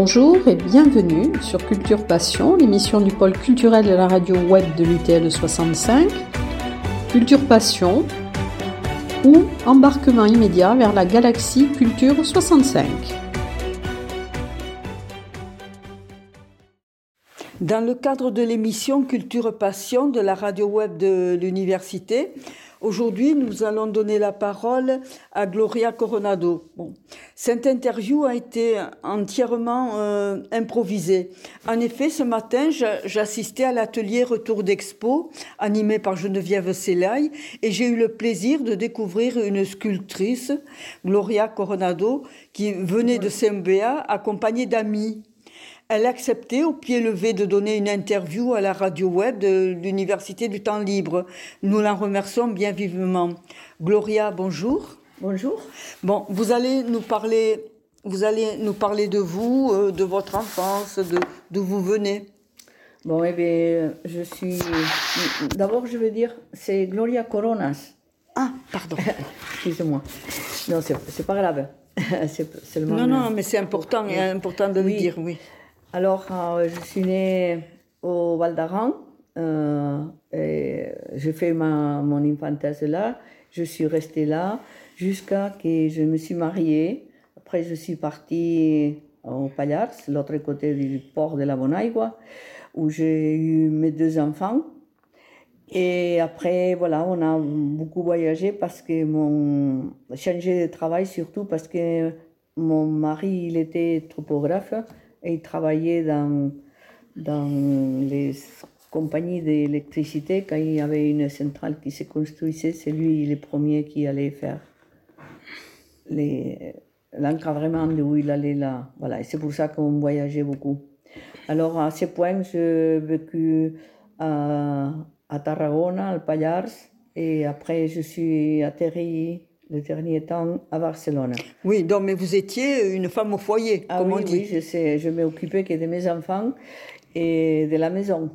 Bonjour et bienvenue sur Culture Passion, l'émission du pôle culturel de la radio web de l'UTL 65. Culture Passion ou embarquement immédiat vers la galaxie Culture 65. Dans le cadre de l'émission Culture Passion de la radio web de l'université, Aujourd'hui, nous allons donner la parole à Gloria Coronado. Bon. Cette interview a été entièrement euh, improvisée. En effet, ce matin, j'assistais à l'atelier Retour d'Expo, animé par Geneviève Selaï, et j'ai eu le plaisir de découvrir une sculptrice, Gloria Coronado, qui venait de CMBA accompagnée d'amis. Elle a accepté au pied levé de donner une interview à la radio web de l'Université du Temps Libre. Nous la remercions bien vivement. Gloria, bonjour. Bonjour. Bon, vous allez nous parler, vous allez nous parler de vous, euh, de votre enfance, de d'où vous venez. Bon, eh bien, je suis. D'abord, je veux dire, c'est Gloria Coronas. Ah, pardon. Excusez-moi. Non, c'est pas grave. c'est Non, non, mais c'est important, important de le dire, oui. Alors, euh, je suis née au Val d'Aran. Euh, j'ai fait ma, mon infantesse là. Je suis restée là jusqu'à que je me suis mariée. Après, je suis partie au Pallars, l'autre côté du port de la Bonaigua, où j'ai eu mes deux enfants. Et après, voilà, on a beaucoup voyagé parce que mon. changé de travail surtout parce que mon mari, il était topographe et il travaillait dans, dans les compagnies d'électricité. Quand il y avait une centrale qui se construisait, c'est lui le premier qui allait faire l'encadrement de où il allait là. Voilà, et c'est pour ça qu'on voyageait beaucoup. Alors à ce point, j'ai vécu à, à Tarragona, al Pallars, et après je suis atterri le dernier temps à Barcelone. Oui, donc, mais vous étiez une femme au foyer, ah, comme oui, on dit. Oui, je, sais, je m'occupais que de mes enfants et de la maison.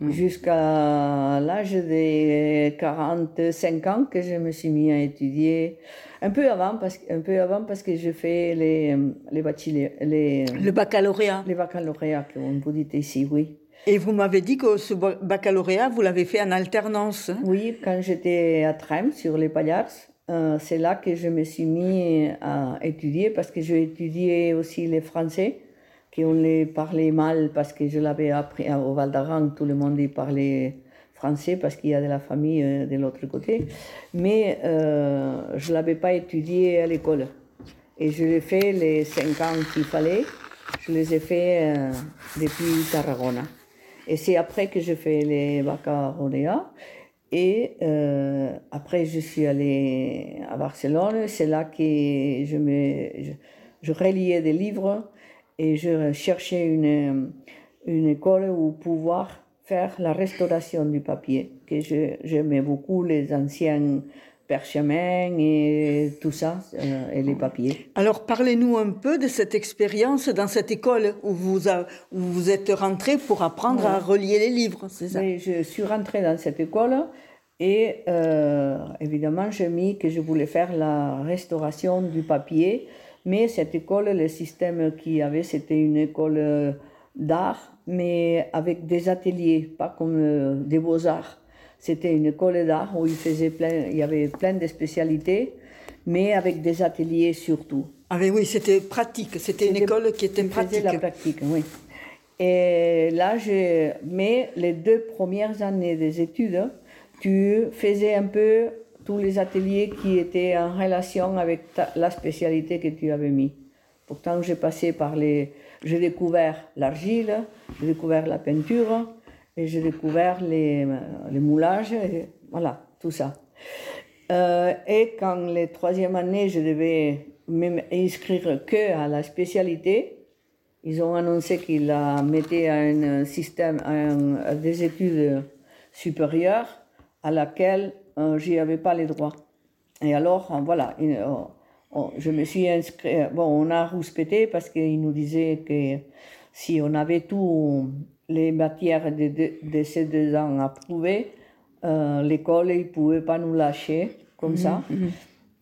Hmm. Jusqu'à l'âge de 45 ans que je me suis mis à étudier. Un peu avant, parce, un peu avant parce que je fais les, les, les Le baccalauréat. Les baccalauréats, comme vous dites ici, oui. Et vous m'avez dit que ce baccalauréat, vous l'avez fait en alternance. Hein? Oui, quand j'étais à Trême, sur les Pallars, euh, c'est là que je me suis mis à étudier parce que j'ai étudié aussi les français, qu'on les parlait mal parce que je l'avais appris au Val d'Aran, tout le monde y parlait français parce qu'il y a de la famille euh, de l'autre côté, mais euh, je ne l'avais pas étudié à l'école. Et je l'ai fait les cinq ans qu'il fallait, je les ai fait depuis Tarragona. Et c'est après que j'ai fait les baccalauréats. Et euh, après, je suis allée à Barcelone. C'est là que je, me, je, reliais des livres et je cherchais une, une école où pouvoir faire la restauration du papier, que j'aimais beaucoup les anciens parchemins et tout ça, euh, et les papiers. Alors parlez-nous un peu de cette expérience dans cette école où vous, où vous êtes rentré pour apprendre à relier les livres, c'est ça? Je suis rentrée dans cette école et euh, évidemment, j'ai mis que je voulais faire la restauration du papier. Mais cette école, le système qu'il y avait, c'était une école euh, d'art, mais avec des ateliers, pas comme des beaux-arts. C'était une école d'art où il, faisait plein, il y avait plein de spécialités, mais avec des ateliers surtout. Ah oui, c'était pratique, c'était une école qui était pratique. la pratique, oui. Et là, j'ai, mais les deux premières années des études, tu faisais un peu tous les ateliers qui étaient en relation avec la spécialité que tu avais mis. Pourtant, j'ai passé par les... J'ai découvert l'argile, j'ai découvert la peinture, et j'ai découvert les, les moulages, voilà, tout ça. Euh, et quand les troisième année, je devais m'inscrire que à la spécialité, ils ont annoncé qu'ils la mettaient à un système, à des études supérieures à laquelle euh, je n'avais pas les droits. Et alors, euh, voilà, euh, je me suis inscrit. Bon, on a rouspété parce qu'il nous disait que si on avait tous les matières de, ces deux ans approuvées, l'école ne pouvait pas nous lâcher comme ça. Mhm, mhm.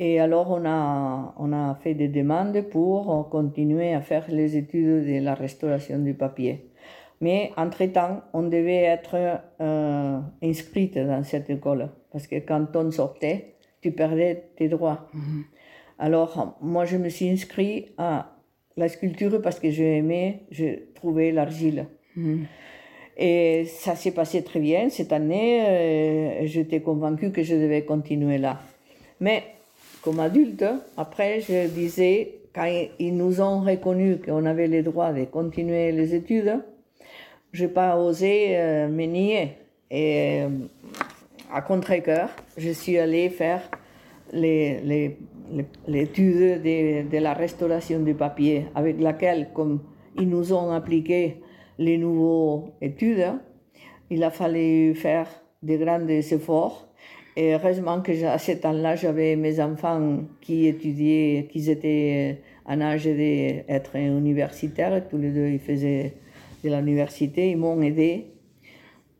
Et alors, on a, on a fait des demandes pour continuer à faire les études de la restauration du papier. Mais entre-temps, on devait être euh, inscrite dans cette école, parce que quand on sortait, tu perdais tes droits. Mhm. Alors, moi, je me suis inscrit à la sculpture parce que j'aimais, je trouvais l'argile. Mhm. Et ça s'est passé très bien cette année. Euh, j'étais convaincue que je devais continuer là. Mais comme adulte, après, je disais, quand ils nous ont reconnu qu'on avait le droit de continuer les études, je n'ai pas osé euh, me nier. Et euh, à contre-cœur, je suis allée faire l'étude les, de, de, la restauration du papier, avec laquelle, comme ils nous ont appliqué les nouveaux études, il a fallu faire de grands efforts. Et heureusement que à ce temps-là, j'avais mes enfants qui étudiaient, qui étaient en âge d'être universitaires. Tous les deux, ils faisaient de l'université. Ils m'ont aidé.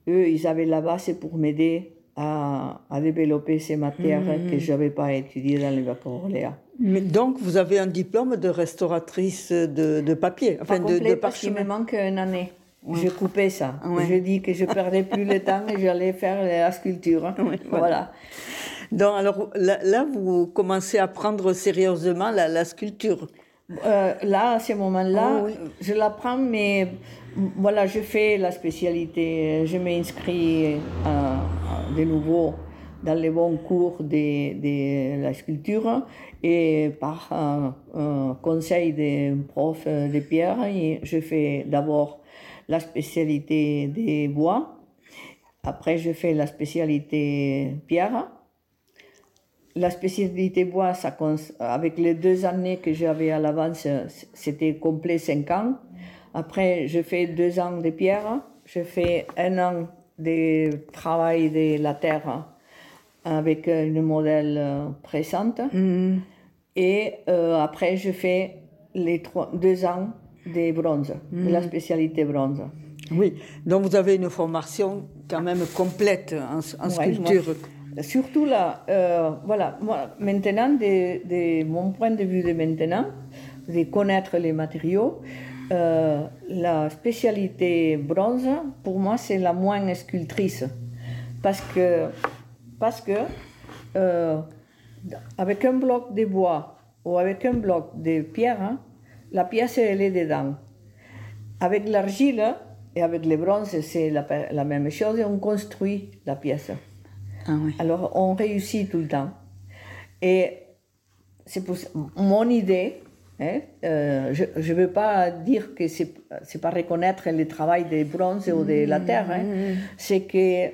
Eux, ils avaient la base pour m'aider à, à, développer ces matières mmh. que je n'avais pas étudiées dans le baccalauréat. Mais donc, vous avez un diplôme de restauratrice de, de papier, enfin de, de parce qu'il me manque une année. Je coupais ça. Je dis que je perdais plus le temps et j'allais faire la sculpture. voilà. Donc, alors là, vous commencez à prendre sérieusement la, la sculpture. Euh, là, à ce moment-là, oh, je l'apprends, mais voilà, je fais la spécialité. Je m'inscris euh, de nouveau dans les bons cours de, de la sculpture et par conseil d'un prof de pierre, je fais d'abord la spécialité des bois, après je fais la spécialité pierre. La spécialité bois, ça, avec les deux années que j'avais à l'avance, c'était complet cinq ans. Après, je fais deux ans de pierre, je fais un an de travail de la terre avec une modèle euh, présente. Mm-hmm. Et euh, après, je fais les trois, deux ans de bronze, de la mm-hmm. spécialité bronze. Oui, donc vous avez une formation quand même complète en, sculpture. surtout là, euh, voilà, moi, maintenant, de, de, mon point de vue de maintenant, de connaître les matériaux, euh, la spécialité bronze, pour moi, c'est la moins sculptrice. Parce que, parce que euh, avec un bloc de bois ou avec un bloc de pierre, hein, la pièce, elle est dedans. Avec l'argile et avec le bronze, c'est la, la, même chose et on construit la pièce. Ah Alors, on réussit tout le temps. Et c'est pour mon idée, Hein? Euh, je ne veux pas dire que ce n'est pas reconnaître le travail des bronzes ou de la terre, hein. mm-hmm. c'est que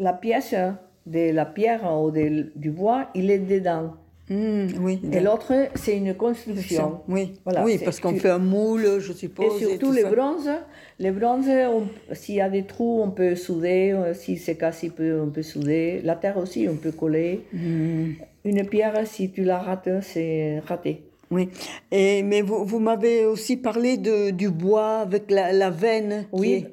la pièce de la pierre ou de, du bois, il est dedans. Mm, oui, et l'autre, c'est une construction. Oui, voilà, oui parce qu'on fait un moule, je suppose. Et surtout les bronzes, les bronzes, s'il y a des trous, on peut souder. Si c'est cassé, on peut souder. La terre aussi, on peut coller. Mm. Une pierre, si tu la rates, c'est raté. Oui, et, mais vous, vous m'avez aussi parlé de, du bois avec la, la veine. Oui,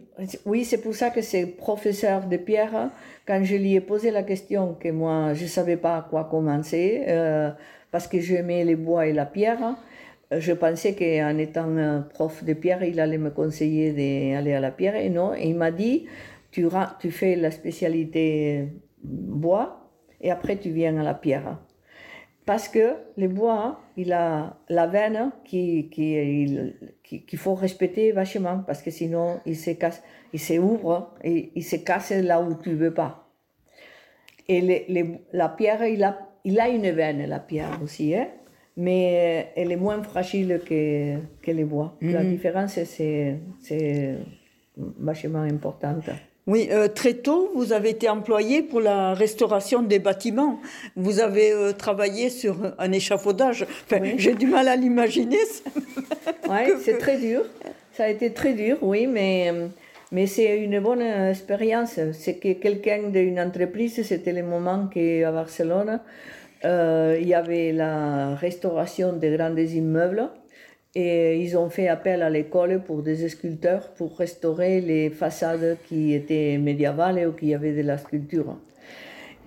oui c'est pour ça que c'est professeur de pierre. Quand je lui ai posé la question, que moi, je ne savais pas à quoi commencer, euh, parce que j'aimais les bois et la pierre, je pensais qu'en étant prof de pierre, il allait me conseiller d'aller à la pierre. Et non, il m'a dit, tu, tu fais la spécialité bois et après tu viens à la pierre parce que le bois, il a la veine qui, qui, qu'il faut respecter vachement, parce que sinon il se casse, il s'ouvre et il se casse là où tu veux pas. Et la pierre, il a, il a une veine, la pierre aussi, hein? mais elle est moins fragile que, que le bois. La mm. différence, c'est vachement importante. Oui, euh, très tôt, vous avez été employé pour la restauration des bâtiments. Vous avez euh, travaillé sur un échafaudage. Enfin, J'ai du mal à l'imaginer. oui, c'est très dur. Ça a été très dur, oui, mais, mais c'est une bonne expérience. C'est que quelqu'un d'une entreprise, c'était le moment qu'à Barcelone, euh, il y avait la restauration des grands immeubles et ils ont fait appel à l'école pour des sculpteurs pour restaurer les façades qui étaient médiévales ou qui avaient de la sculpture.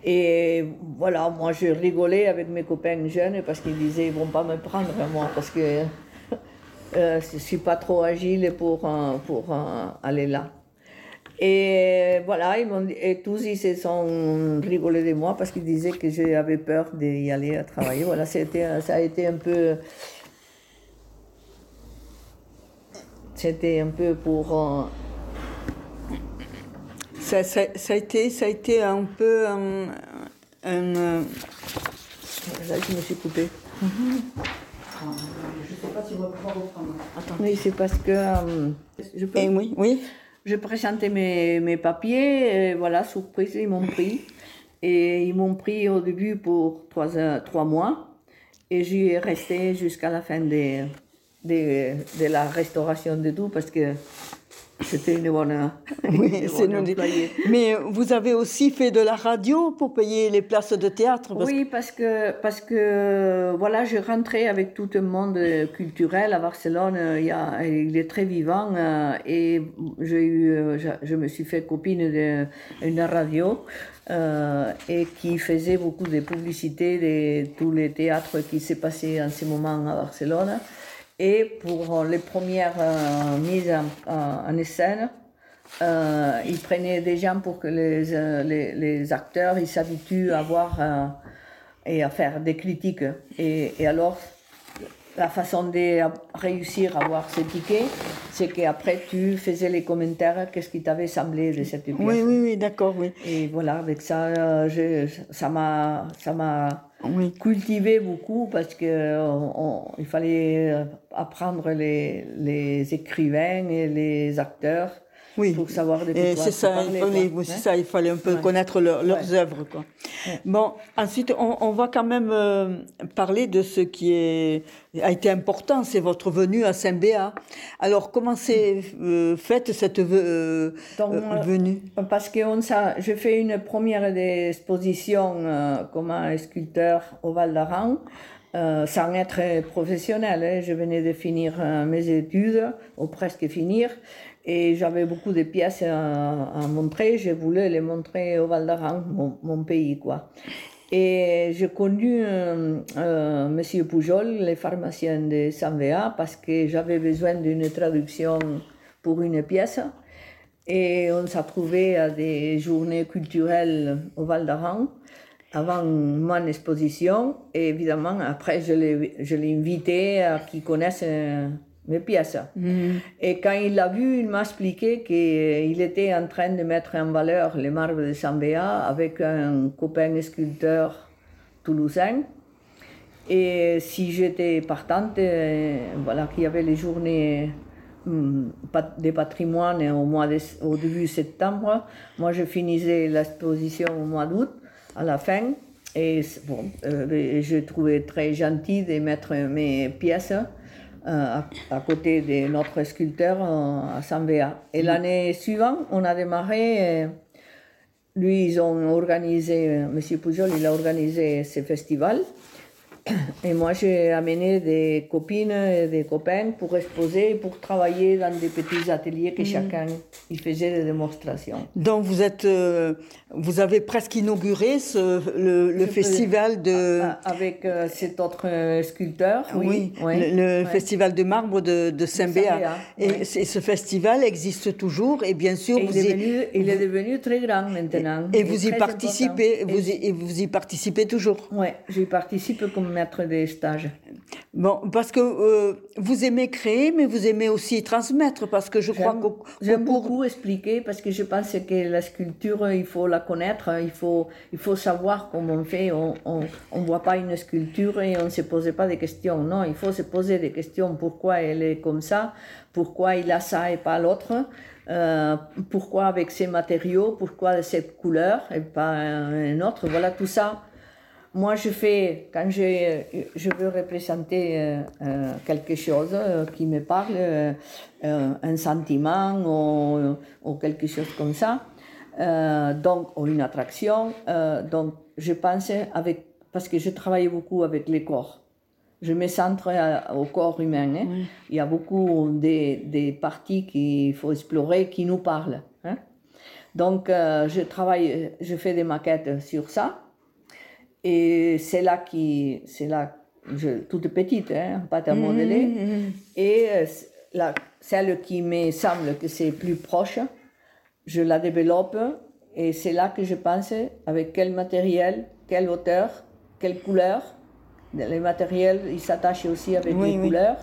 Et voilà, moi je rigolais avec mes copains jeunes parce qu'ils disaient ils vont pas me prendre moi parce que euh, je suis pas trop agile pour, euh, pour euh, aller là. Et voilà, ils m'ont et tous ils se sont rigolés de moi parce qu'ils disaient que j'avais peur d'y aller à travailler. Voilà, ça a été un peu. C'était un peu pour. Ça, ça, ça, a été, ça a été un peu un. un Là, je me suis coupée. Je ne sais pas si va pouvoir reprendre. Attends. Oui, c'est parce que. euh, je peux- Eh oui, oui. Je présentais mes, mes papiers, et voilà, surprise, ils m'ont pris. Et ils m'ont pris au début pour trois, euh, trois mois. Et j'y ai resté jusqu'à la fin de, de, de la restauration de tout parce que c'était une bonne, Oui, une bonne. Mais vous avez aussi fait de la radio pour payer les places de théâtre parce Oui, parce que, parce que voilà, je rentrais avec tout le monde culturel à Barcelone. Il, y a, il est très vivant euh, et j'ai eu, je, je me suis fait copine d'une radio euh, et qui faisait beaucoup de publicité de tous les théâtres qui s'est passé en ce moment à Barcelone. Et pour les premières euh, mises en, scène, euh, ils prenaient des gens pour que les, euh, les, les acteurs ils s'habituent à voir euh, et à faire des critiques. Et, et alors, la façon de réussir à avoir ces tickets, c'est qu'après tu faisais les commentaires, qu'est-ce qui t'avait semblé de cette pièce. Oui, oui, oui, d'accord, oui. Et voilà, avec ça, euh, je- ça m'a Oui. cultivé beaucoup parce que euh, fallait euh, apprendre les écrivains et les acteurs Oui. pour savoir de quoi c'est ça, parlais, il fallait, quoi, oui, c'est hein. ça, il fallait un peu Ouais. connaître leur- leurs Ouais. œuvres. Quoi. Ouais. Bon, ensuite, on, on va quand même euh, parler de ce qui est, a été important, c'est votre venue à Saint-Béat. Alors, comment s'est euh, faite cette euh, Donc, euh, euh, venue? Parce que on s'a- j'ai fait une première exposition euh, comme un sculpteur au Val d'Aran, euh, sans être professionnel. hein. Je venais de finir euh, mes études, ou presque finir, et j'avais beaucoup de pièces à, montrer. Je voulais les montrer au Val d'Aran, mon, pays, quoi. Et j'ai connu euh, euh, Monsieur Pujol, le pharmacien de Sanvéa, parce que j'avais besoin d'une traduction pour une pièce. Et on s'est trouvé à des journées culturelles au Val d'Aran avant mon exposition. Et évidemment, après, je l'ai invité à qui connaissent euh, mes pièces. Et quand il l'a vu, il m'a expliqué qu'il était en train de mettre en valeur les marbres de Sambéa avec un copain sculpteur toulousain. Et si j'étais partante, euh, voilà, qu'il y avait les journées pat- des patrimoines au, mois de, au début septembre, moi je finissais l'exposition au mois d'août, à la fin. Et bon, euh, je trouvais très gentil de mettre mes pièces euh, à, à côté de notre sculpteur euh, à Sambéa. Et l'année suivante, on a démarré. euh, lui, ils ont organisé, euh, Monsieur Pujol, il a organisé ce festival. Et moi, j'ai amené des copines et des copains pour exposer, pour travailler dans des petits ateliers que chacun il faisait des démonstrations. Donc, vous, êtes, euh, vous avez presque inauguré ce, le, festival de... Avec euh, cet autre euh, sculpteur, oui. Le, festival de marbre de, de Saint-Béat. Saint-Béat, Et ce festival existe toujours et bien sûr, Et vous il, est y, devenu, il est devenu très grand maintenant. et vous y participez, important. vous y, et vous y participez toujours. Oui, j'y participe comme maître des stages. Bon, parce que euh, vous aimez créer, mais vous aimez aussi transmettre, parce que je crois qu'au J'aime cours- beaucoup expliquer parce que je pense que la sculpture, il faut la connaître, il faut, il faut savoir comment on fait. On ne voit pas une sculpture et on ne se pose pas des questions. Non, il faut se poser des questions. Pourquoi elle est comme ça? Pourquoi il a ça et pas l'autre? Euh, Pourquoi avec ces matériaux? Pourquoi cette couleur et pas un autre? Voilà, tout ça. Moi, je fais, quand je, je veux représenter euh, euh, quelque chose euh, qui me parle, un sentiment ou, ou quelque chose comme ça, donc, ou une attraction, donc je pense avec, parce que je travaille beaucoup avec les corps. Je me centre à- au corps humain. hein. Il y a beaucoup de, de parties qu'il faut explorer qui nous parlent. hein. Donc, je travaille, je fais des maquettes sur ça. Et c'est là qui, c'est là, je, toute petite, hein, pâte à modeler. Et euh, la, celle qui me semble que c'est plus proche, je la développe. Et c'est là que je pense avec quel matériel, quelle hauteur, quelle couleur. Les matériels, ils s'attachent aussi avec Oui, les oui. couleurs.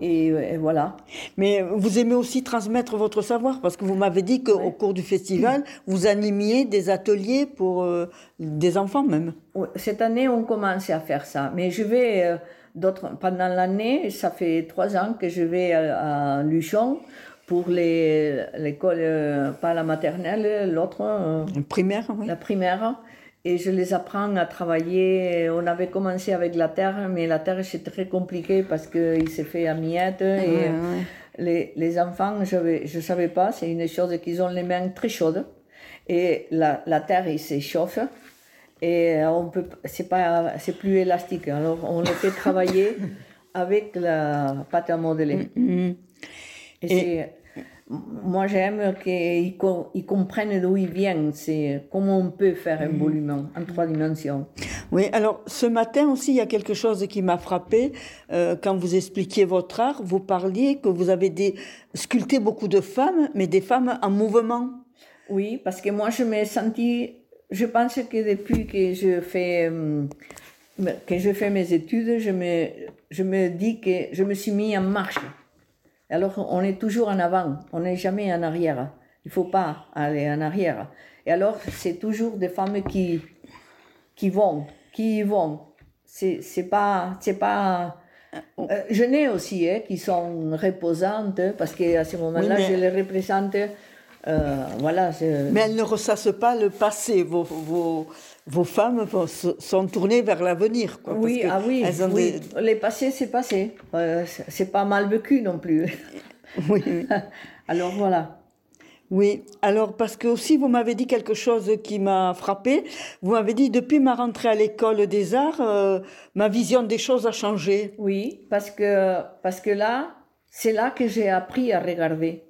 Et, et voilà. Mais vous aimez aussi transmettre votre savoir parce que vous m'avez dit qu'au Ouais. cours du festival, vous animiez des ateliers pour euh, des enfants même. Cette année, on commence à faire ça. Mais je vais, euh, d'autres, pendant l'année, ça fait trois ans que je vais à, à Luchon pour l'école, euh, pas la maternelle, l'autre, euh, Primaire, oui. la primaire. Et je les apprends à travailler. On avait commencé avec la terre, mais la terre, c'est très compliqué parce qu'il s'est fait à miettes. Et Ouais, ouais. Les, les enfants, je ne savais pas, c'est une chose qu'ils ont les mains très chaudes. Et la, la terre, il s'échauffe. Et on peut, c'est pas, c'est plus élastique. Alors, on le fait travailler avec la pâte à modeler. Et, c'est- moi, j'aime qu'ils co- ils comprennent d'où ils viennent. C'est comment on peut faire un volume en trois dimensions. Oui, alors ce matin aussi, il y a quelque chose qui m'a frappé. Euh, quand vous expliquiez votre art, vous parliez que vous avez des, sculpté beaucoup de femmes, mais des femmes en mouvement. Oui, parce que moi, je me senti. Je pense que depuis que je fais, hum, que je fais mes études, je me, je me dis que je me suis mis en marche. Alors, on est toujours en avant, on n'est jamais en arrière. Il faut pas aller en arrière. Et alors, c'est toujours des femmes qui, qui vont, qui y vont. C'est c'est pas. C'est pas euh, je n'ai aussi hein, qui sont reposantes parce qu'à ce moment-là, Oui, mais- je les représente. Euh, voilà, Mais elles ne ressassent pas le passé. Vos, vos, vos femmes sont tournées vers l'avenir. parce oui, que ah oui, des- les passés, c'est passé. Euh, c'est pas mal vécu non plus. Oui, oui. Alors voilà. Oui, alors parce que aussi vous m'avez dit quelque chose qui m'a frappé. Vous m'avez dit depuis ma rentrée à l'école des arts, euh, ma vision des choses a changé. Oui, parce que, parce que là, c'est là que j'ai appris à regarder.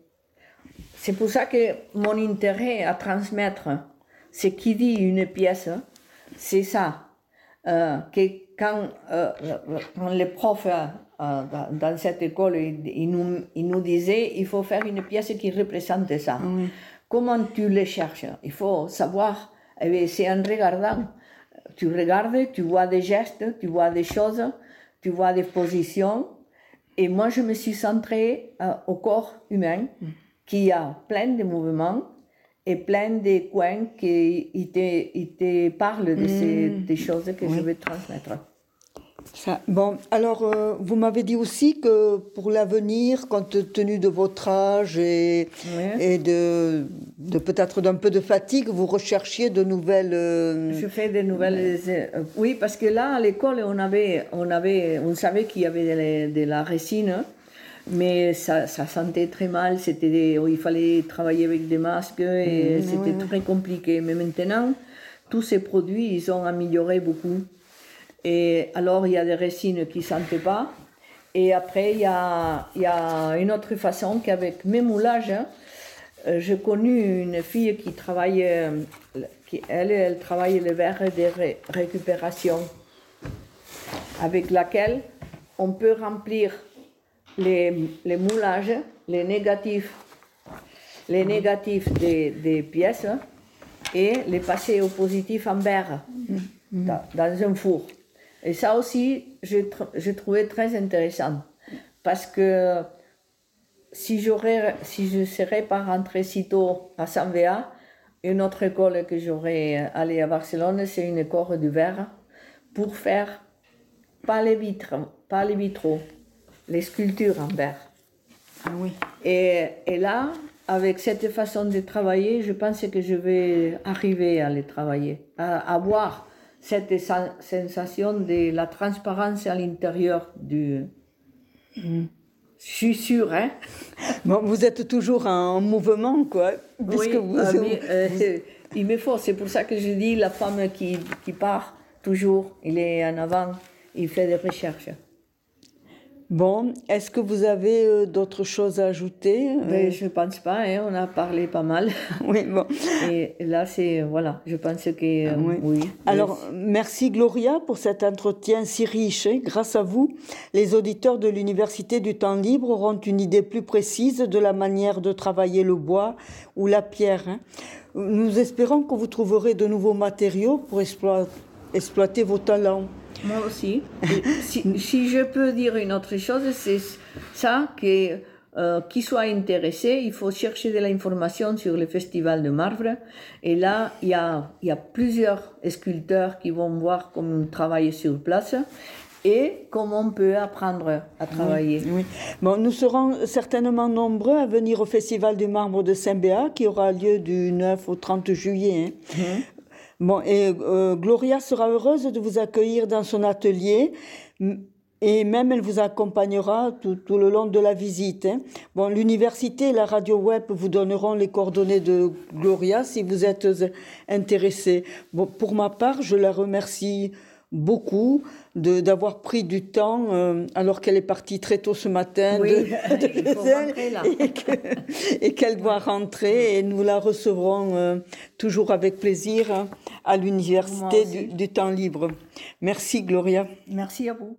C'est pour ça que mon intérêt à transmettre, ce qui dit une pièce, c'est ça. Euh, que quand, euh, quand les profs euh, dans, cette école, ils, nous, ils nous disaient il faut faire une pièce qui représente ça. Comment tu les cherches? Il faut savoir, eh c'est en regardant. Tu regardes, tu vois des gestes, tu vois des choses, tu vois des positions. Et moi, je me suis centrée euh, au corps humain, qui a plein de mouvements et plein de coins qui il te, il te parlent de ces des choses que je vais transmettre. Ça, bon, alors euh, vous m'avez dit aussi que pour l'avenir, compte tenu de votre âge et, et de, de peut-être d'un peu de fatigue, vous recherchiez de nouvelles. euh, Je fais des nouvelles. euh, oui, parce que là, à l'école, on avait, on avait, on savait qu'il y avait de la, de la résine, mais ça, ça sentait très mal. C'était, des- il fallait travailler avec des masques et c'était très compliqué. Mais maintenant, tous ces produits, ils ont amélioré beaucoup. Et alors, il y a des résines qui ne sentaient pas. Et après, il y a, il y a une autre façon qu'avec mes moulages, hein, euh, j'ai connu une fille qui travaille, euh, qui, elle, elle travaille le verre de ré- récupération, avec laquelle on peut remplir les, les moulages, les négatifs, les négatifs des, des pièces et les passer au positif en verre dans, dans un four. Et ça aussi, j'ai tr- trouvé très intéressant parce que si, j'aurais, si je ne serais pas rentrée si tôt à Sanvea, une autre école que j'aurais allée à Barcelone, c'est une école du verre pour faire pas les vitres, pas les vitraux, les sculptures en verre. Ah oui. Et, et là, avec cette façon de travailler, je pense que je vais arriver à les travailler, à avoir cette sen- sensation de la transparence à l'intérieur du... Je suis sûre, hein Bon, vous êtes toujours en mouvement, quoi. puisque Oui, vous- euh, mais, euh, il me faut, c'est pour ça que je dis la femme qui, qui part toujours, il est en avant, il fait des recherches. Bon, est-ce que vous avez euh, d'autres choses à ajouter Ben, Euh, je pense pas, hein, on a parlé pas mal. Oui, bon. Et là, c'est, voilà, je pense que, euh, Oui. oui. Alors, merci Gloria pour cet entretien si riche. hein. Grâce à vous, les auditeurs de l'Université du temps libre auront une idée plus précise de la manière de travailler le bois ou la pierre. hein. Nous espérons que vous trouverez de nouveaux matériaux pour exploiter vos talents. Moi aussi. Si, si je peux dire une autre chose, c'est ça que euh, qui soit intéressé, il faut chercher de l'information sur le festival de marbre. Et là, il y a, il y a plusieurs sculpteurs qui vont voir comment on travaille sur place et comment on peut apprendre à travailler. Oui. Bon, nous serons certainement nombreux à venir au Festival du marbre de Saint-Béat qui aura lieu du 9 au 30 juillet. hein. Bon, et euh, Gloria sera heureuse de vous accueillir dans son atelier. Et même elle vous accompagnera tout, tout le long de la visite. hein. Bon, l'université et la radio web vous donneront les coordonnées de Gloria si vous êtes intéressé. Bon, pour ma part, je la remercie beaucoup d'avoir pris du temps euh, alors qu'elle est partie très tôt ce matin Oui, de, de il faut chez elle rentrer là. et que- et qu'elle doit rentrer et nous la recevrons euh, toujours avec plaisir hein, à l'université du temps libre. Merci Gloria. Merci à vous.